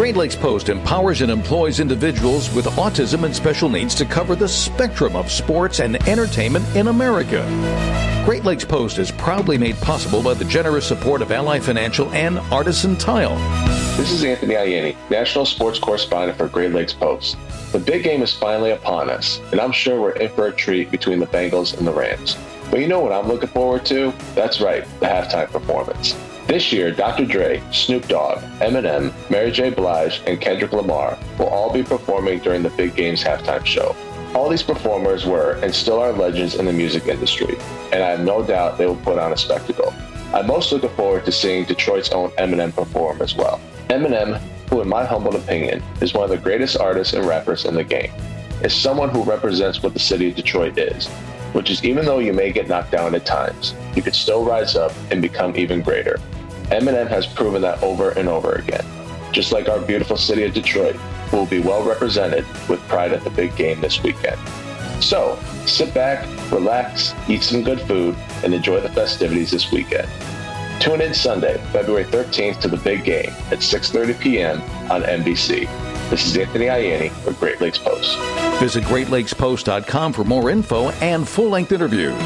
Great Lakes Post empowers and employs individuals with autism and special needs to cover the spectrum of sports and entertainment in America. Great Lakes Post is proudly made possible by the generous support of Ally Financial and Artisan Tile. This is Anthony Ianni, National Sports Correspondent for Great Lakes Post. The big game is finally upon us, and I'm sure we're in for a treat between the Bengals and the Rams. But you know what I'm looking forward to? That's right, the halftime performance. This year, Dr. Dre, Snoop Dogg, Eminem, Mary J. Blige, and Kendrick Lamar will all be performing during the big game's halftime show. All these performers were and still are legends in the music industry, and I have no doubt they will put on a spectacle. I'm most looking forward to seeing Detroit's own Eminem perform as well. Eminem, who in my humble opinion is one of the greatest artists and rappers in the game, is someone who represents what the city of Detroit is, which is even though you may get knocked down at times, you could still rise up and become even greater. Eminem has proven that over and over again. Just like our beautiful city of Detroit, who will be well represented with pride at the big game this weekend. So, sit back, relax, eat some good food, and enjoy the festivities this weekend. Tune in Sunday, February 13th to the big game at 6.30 p.m. on NBC. This is Anthony Ianni for Great Lakes Post. Visit greatlakespost.com for more info and full-length interviews.